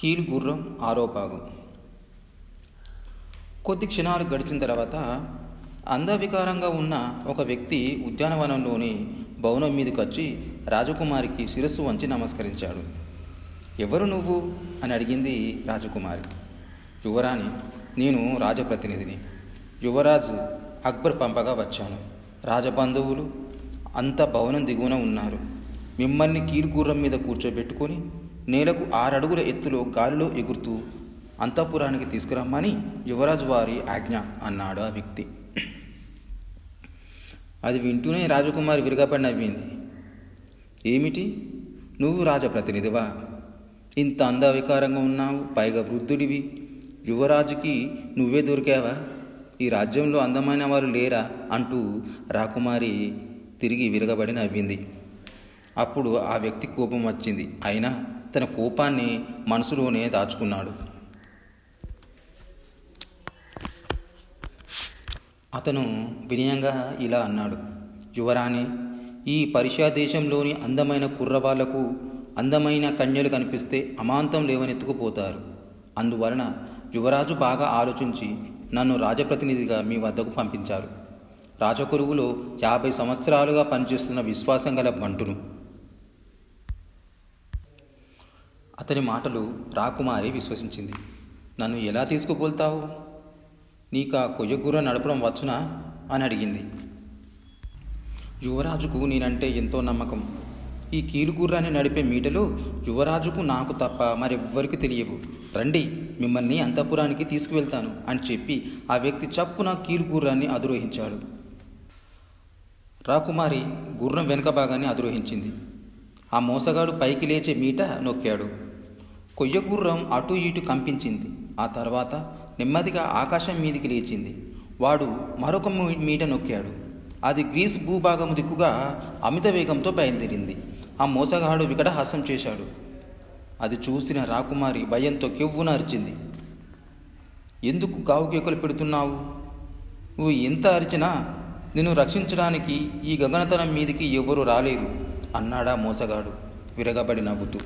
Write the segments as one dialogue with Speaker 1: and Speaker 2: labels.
Speaker 1: కీలు గుర్రం ఆరోపాగం. కొద్ది క్షణాలు గడిచిన తర్వాత అందవికారంగా ఉన్న ఒక వ్యక్తి ఉద్యానవనంలోని భవనం మీదకి వచ్చి రాజకుమారికి శిరస్సు వంచి నమస్కరించాడు. ఎవరు నువ్వు? అని అడిగింది రాజకుమారి. యువరాణి నేను రాజప్రతినిధిని. యువరాజు అక్బర్ పంపగా వచ్చాను. రాజబంధువులు అంత భవనం దిగువన ఉన్నారు. మిమ్మల్ని కీలుగుర్రం మీద కూర్చోబెట్టుకొని నేలకు ఆరడుగుల ఎత్తులో గాలిలో ఎగురుతూ అంతఃపురానికి తీసుకురమ్మని యువరాజు వారి ఆజ్ఞ అన్నాడు ఆ వ్యక్తి. అది వింటూనే రాజకుమారి విరగపడి నవ్వింది. ఏమిటి? నువ్వు రాజప్రతినిధివా ఇంత అందవికారంగా ఉన్నావు పైగా వృద్ధుడివి. యువరాజుకి నువ్వే దొరికావా? ఈ రాజ్యంలో అందమైన వారు లేరా? అంటూ రాకుమారి తిరిగి విరగబడి నవ్వింది. అప్పుడు ఆ వ్యక్తి కోపం వచ్చింది. అయినా తన కోపాన్ని మనసులోనే దాచుకున్నాడు. అతను వినయంగా ఇలా అన్నాడు యువరాణి ఈ పరిషా దేశంలోని అందమైన కుర్రవాళ్ళకు అందమైన కన్యలు కనిపిస్తే అమాంతం లేవనెత్తుకుపోతారు. అందువలన యువరాజు బాగా ఆలోచించి నన్ను రాజప్రతినిధిగా మీ వద్దకు పంపించారు. రాజకురువులో యాభై సంవత్సరాలుగా పనిచేస్తున్న విశ్వాసం గల బంటును అతని మాటలు రాకుమారి విశ్వసించింది. నన్ను ఎలా తీసుకుపోతావు నీకు ఆ కొయ్యగూర నడపడం వచ్చునా? అని అడిగింది. యువరాజుకు నేనంటే ఎంతో నమ్మకం. ఈ కీలుగుర్రాన్ని నడిపే మీటలు యువరాజుకు నాకు తప్ప మరెవ్వరికి తెలియవు. రండి మిమ్మల్ని అంతఃపురానికి తీసుకువెళ్తాను అని చెప్పి ఆ వ్యక్తి చప్పున కీలుగుర్రాన్ని అధిరోహించాడు. రాకుమారి గుర్రం వెనుక భాగాన్ని అధిరోహించింది. ఆ మోసగాడు పైకి లేచే మీట నొక్కాడు. కొయ్యగుర్రం అటు ఇటు కంపించింది. ఆ తర్వాత నెమ్మదిగా ఆకాశం మీదికి లేచింది. వాడు మరొక మీట నొక్కాడు. అది గ్రీస్ భూభాగము దిక్కుగా అమిత వేగంతో బయలుదేరింది. ఆ మోసగాడు వికటహాసం చేశాడు. అది చూసిన రాకుమారి భయంతో కెవ్వున అరిచింది. ఎందుకు గావు కేకలు పెడుతున్నావు? నువ్వు ఎంత అరిచినా నిన్ను రక్షించడానికి ఈ గగనతనం మీదికి ఎవరు రాలేరు అన్నాడా మోసగాడు విరగబడి నవ్వుతూ.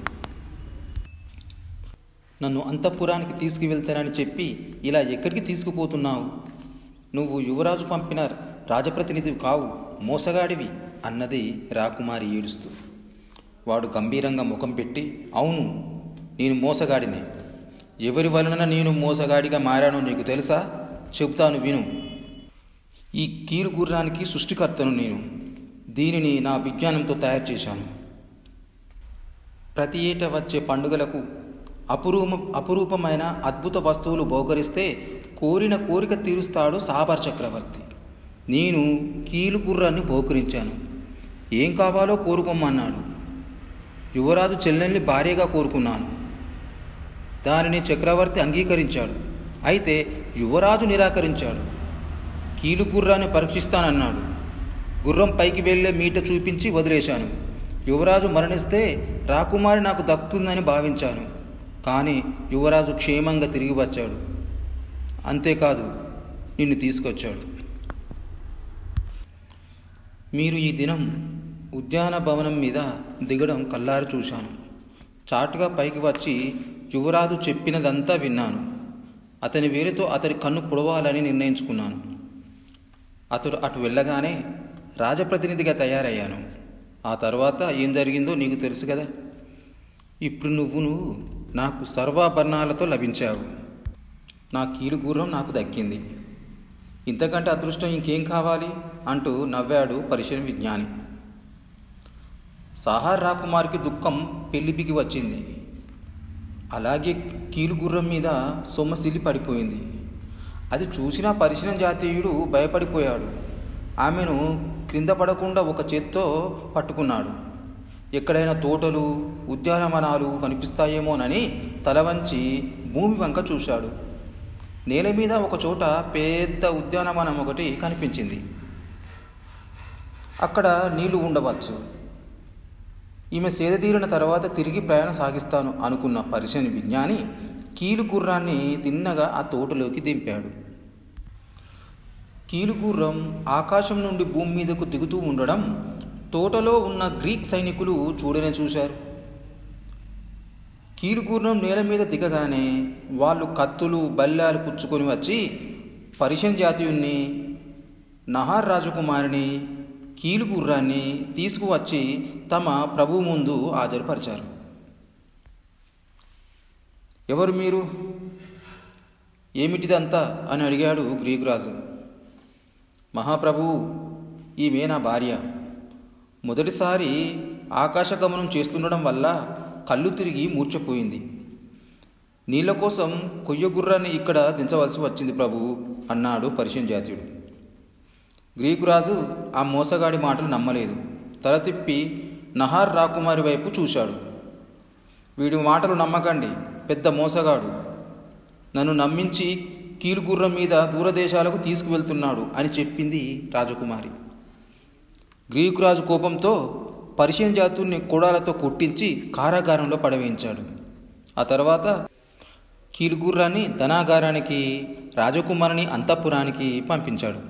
Speaker 1: నన్ను అంతఃపురానికి తీసుకువెళ్తానని చెప్పి ఇలా ఎక్కడికి తీసుకుపోతున్నావు? నువ్వు యువరాజు పంపిన రాజప్రతినిధి కావు మోసగాడివి అన్నది రాకుమారి ఏడుస్తూ. వాడు గంభీరంగా ముఖం పెట్టి అవును నేను మోసగాడినే. ఎవరి వలన నేను మోసగాడిగా మారానో నీకు తెలుసా? చెబుతాను విను. ఈ కీలు గుర్రానికి సృష్టికర్తను నేను. దీనిని నా విజ్ఞానంతో తయారు చేశాను. ప్రతి ఏటా వచ్చే పండుగలకు అపురూప అపురూపమైన అద్భుత వస్తువులు బోకరిస్తే కోరిన కోరిక తీరుస్తాడు సాబర్ చక్రవర్తి. నేను కీలు గుర్రాన్ని బోకరించాను. ఏం కావాలో కోరుకోమన్నాడు. యువరాజు చెల్లెల్ని భార్యగా కోరుకున్నాను. దానిని చక్రవర్తి అంగీకరించాడు. అయితే యువరాజు నిరాకరించాడు. కీలు గుర్రాన్ని పరీక్షిస్తానన్నాడు. గుర్రం పైకి వెళ్ళే మీట చూపించి వదిలేశాను. యువరాజు మరణిస్తే రాకుమారి నాకు దక్కుతుందని భావించాను. కానీ యువరాజు క్షేమంగా తిరిగి వచ్చాడు అంతేకాదు నిన్ను తీసుకొచ్చాడు. మీరు ఈ దినం ఉద్యాన భవనం మీద దిగడం కల్లారు చూశాను. చాటుగా పైకి వచ్చి యువరాజు చెప్పినదంతా విన్నాను. అతని వేలితో అతని కన్ను పొడవాలని నిర్ణయించుకున్నాను. అతడు అటు వెళ్ళగానే రాజప్రతినిధిగా తయారయ్యాను. ఆ తర్వాత ఏం జరిగిందో నీకు తెలుసు కదా? ఇప్పుడు నువ్వు నువ్వు నాకు సర్వాభరణాలతో లభించావు. నా కీలుగుర్రం నాకు దక్కింది. ఇంతకంటే అదృష్టం ఇంకేం కావాలి? అంటూ నవ్వాడు పరిశీలన విజ్ఞాని. సాహార్ రాకుమార్కి దుఃఖం పెళ్ళిపికి వచ్చింది. అలాగే కీలుగుర్రం మీద సొమ్మసిల్లి పడిపోయింది. అది చూసిన పరిశీలన జాతీయుడు భయపడిపోయాడు. ఆమెను క్రింద పడకుండా ఒక చేత్తో పట్టుకున్నాడు. ఎక్కడైనా తోటలు ఉద్యానవనాలు కనిపిస్తాయేమోనని తల వంచి భూమి వంక చూశాడు. నేల మీద ఒక చోట పెద్ద ఉద్యానవనం ఒకటి కనిపించింది. అక్కడ నీళ్ళు ఉండవచ్చు. ఈమె సేదతీరిన తర్వాత తిరిగి ప్రయాణం సాగిస్తాను అనుకున్న పరిశీలన విజ్ఞాని కీలు గుర్రాన్ని తిన్నగా ఆ తోటలోకి దింపాడు. కీలుగుర్రం ఆకాశం నుండి భూమి మీదకు దిగుతూ ఉండడం తోటలో ఉన్న గ్రీక్ సైనికులు చూడనే చూశారు. కీలుగుర్రం నేల మీద దిగగానే వాళ్ళు కత్తులు బల్లాలు పుచ్చుకొని వచ్చి పరిషన్ జాతీయుణ్ణి నహార్ రాజకుమారిని కీలుగుర్రాన్ని తీసుకువచ్చి తమ ప్రభు ముందు హాజరుపరిచారు. ఎవరు మీరు? ఏమిటిదంతా? అని అడిగాడు గ్రీకు రాజు. మహాప్రభు ఈమె నా భార్య. మొదటిసారి ఆకాశగమనం చేస్తుండడం వల్ల కళ్ళు తిరిగి మూర్చపోయింది నీళ్ళ కోసం కొయ్య గుర్రాన్ని ఇక్కడ దించవలసి వచ్చింది ప్రభు అన్నాడు పరిచయం జాతీయుడు. గ్రీకు రాజు ఆ మోసగాడి మాటలు నమ్మలేదు. తల తిప్పి నహార్ రాకుమారి వైపు చూశాడు. వీడి మాటలు నమ్మకండి పెద్ద మోసగాడు. నన్ను నమ్మించి కీలుగుర్రం మీద దూరదేశాలకు తీసుకువెళ్తున్నాడు అని చెప్పింది రాజకుమారి. గ్రీకురాజు కోపంతో పర్షియన్ జాతుల్ని కూడాలతో కొట్టించి కారాగారంలో పడవేయించాడు. ఆ తర్వాత కీలుగుర్రాన్ని ధనాగారానికి రాజకుమారిని అంతఃపురానికి పంపించాడు.